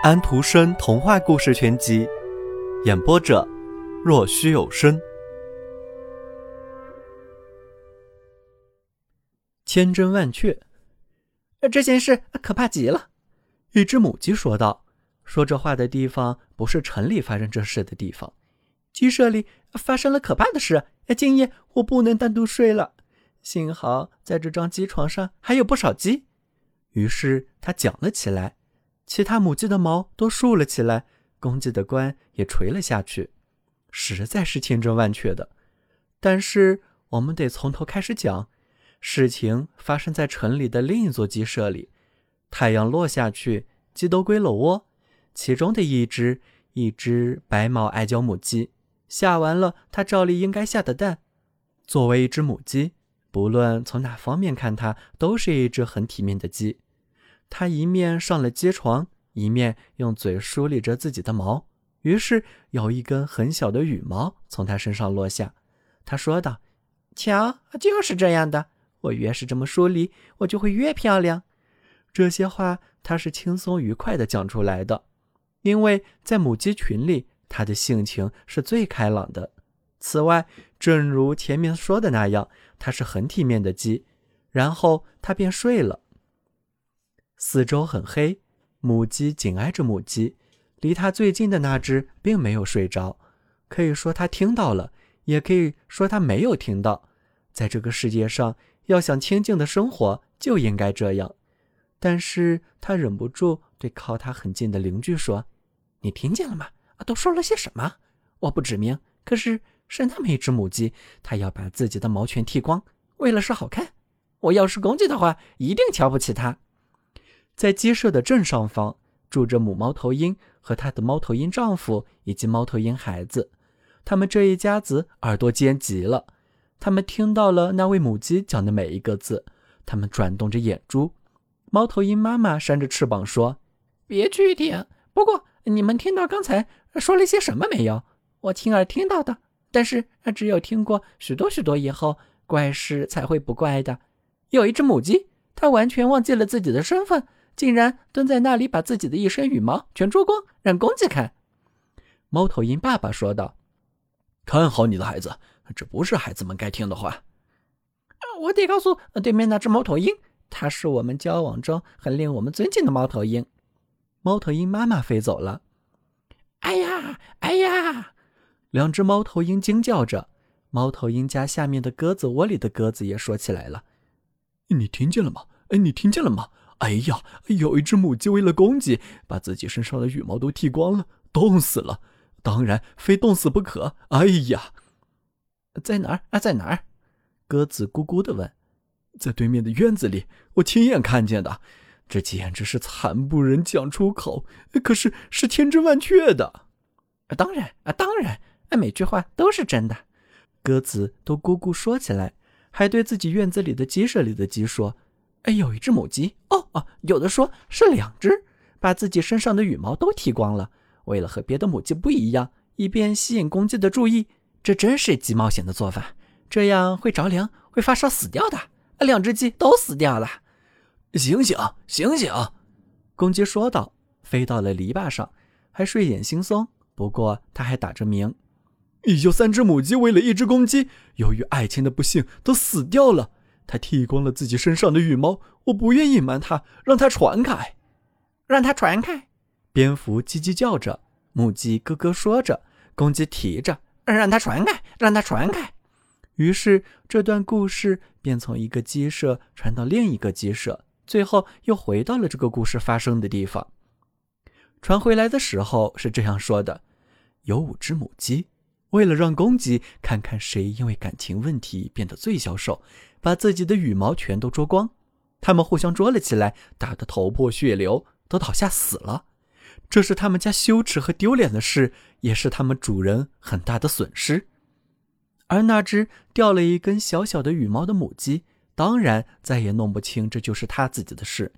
安徒生童话故事全集，演播者：若虚有声。千真万确，这件事可怕极了。一只母鸡说道：“说这话的地方不是城里发生这事的地方，鸡舍里发生了可怕的事。今夜我不能单独睡了，幸好在这张鸡床上还有不少鸡。”于是他讲了起来。其他母鸡的毛都竖了起来，公鸡的冠也垂了下去，实在是千真万确的。但是我们得从头开始讲。事情发生在城里的另一座鸡舍里。太阳落下去，鸡都归了窝。其中的一只，一只白毛矮脚母鸡，下完了它照例应该下的蛋。作为一只母鸡，不论从哪方面看，它都是一只很体面的鸡。他一面上了鸡床，一面用嘴梳理着自己的毛。于是有一根很小的羽毛从他身上落下。他说道：“瞧，就是这样的。我越是这么梳理，我就会越漂亮。”这些话他是轻松愉快地讲出来的，因为在母鸡群里，他的性情是最开朗的。此外，正如前面说的那样，他是很体面的鸡。然后他便睡了。四周很黑，母鸡紧挨着母鸡，离它最近的那只并没有睡着。可以说它听到了，也可以说它没有听到。在这个世界上，要想清静的生活，就应该这样。但是他忍不住对靠他很近的邻居说：“你听见了吗？啊，都说了些什么？我不指名，可是是那么一只母鸡，它要把自己的毛全剃光，为了是好看。我要是公鸡的话，一定瞧不起它。”在鸡舍的正上方住着母猫头鹰和她的猫头鹰丈夫以及猫头鹰孩子，他们这一家子耳朵尖极了。他们听到了那位母鸡讲的每一个字，他们转动着眼珠。猫头鹰妈妈扇着翅膀说：“别去听。不过你们听到刚才说了些什么没有？我亲耳听到的，但是只有听过许多许多以后，怪事才会不怪的。有一只母鸡，它完全忘记了自己的身份。”竟然蹲在那里，把自己的一身羽毛全捉光，让公鸡看。猫头鹰爸爸说道：“看好你的孩子，这不是孩子们该听的话。”我得告诉对面那只猫头鹰，它是我们交往中很令我们尊敬的猫头鹰。猫头鹰妈妈飞走了。哎呀，哎呀！两只猫头鹰惊叫着。猫头鹰家下面的鸽子窝里的鸽子也说起来了：“你听见了吗？哎，你听见了吗？”哎呀，有一只母鸡为了公鸡，把自己身上的羽毛都剃光了，冻死了。当然，非冻死不可。哎呀，在哪儿啊？在哪儿？鸽子咕咕的问。在对面的院子里，我亲眼看见的。这简直是惨不忍讲出口，可是是千真万确的。当然啊，当然，每句话都是真的。鸽子都咕咕说起来，还对自己院子里的鸡舍里的鸡说。哎，有一只母鸡哦哦，有的说是两只，把自己身上的羽毛都剃光了，为了和别的母鸡不一样，以便吸引公鸡的注意。这真是极冒险的做法，这样会着凉，会发烧，死掉的。两只鸡都死掉了。醒醒，醒醒！公鸡说道，飞到了篱笆上，还睡眼惺忪。不过他还打着鸣。有三只母鸡为了一只公鸡，由于爱情的不幸，都死掉了。他剃光了自己身上的羽毛，我不愿隐瞒他，让他传开，让他传开。蝙蝠叽叽叫着，母鸡咯咯说着，公鸡啼着，让他传开，让他传开。于是这段故事便从一个鸡舍传到另一个鸡舍，最后又回到了这个故事发生的地方。传回来的时候是这样说的：有五只母鸡。为了让公鸡看看谁因为感情问题变得最消瘦，把自己的羽毛全都捉光，他们互相捉了起来，打得头破血流，都倒下死了。这是他们家羞耻和丢脸的事，也是他们主人很大的损失。而那只掉了一根小小的羽毛的母鸡，当然再也弄不清这就是他自己的事，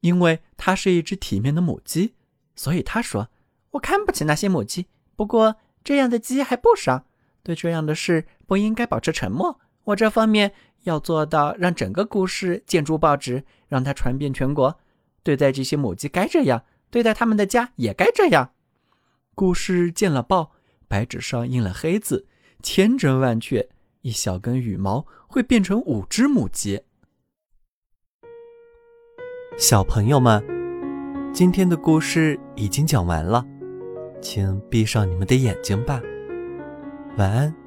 因为它是一只体面的母鸡，所以他说：“我看不起那些母鸡。”不过。这样的鸡还不少，对这样的事不应该保持沉默。我这方面要做到，让整个故事见诸报纸，让它传遍全国。对待这些母鸡该这样，对待他们的家也该这样。故事见了报，白纸上印了黑字，千真万确，一小根羽毛会变成五只母鸡。小朋友们，今天的故事已经讲完了，请闭上你们的眼睛吧，晚安。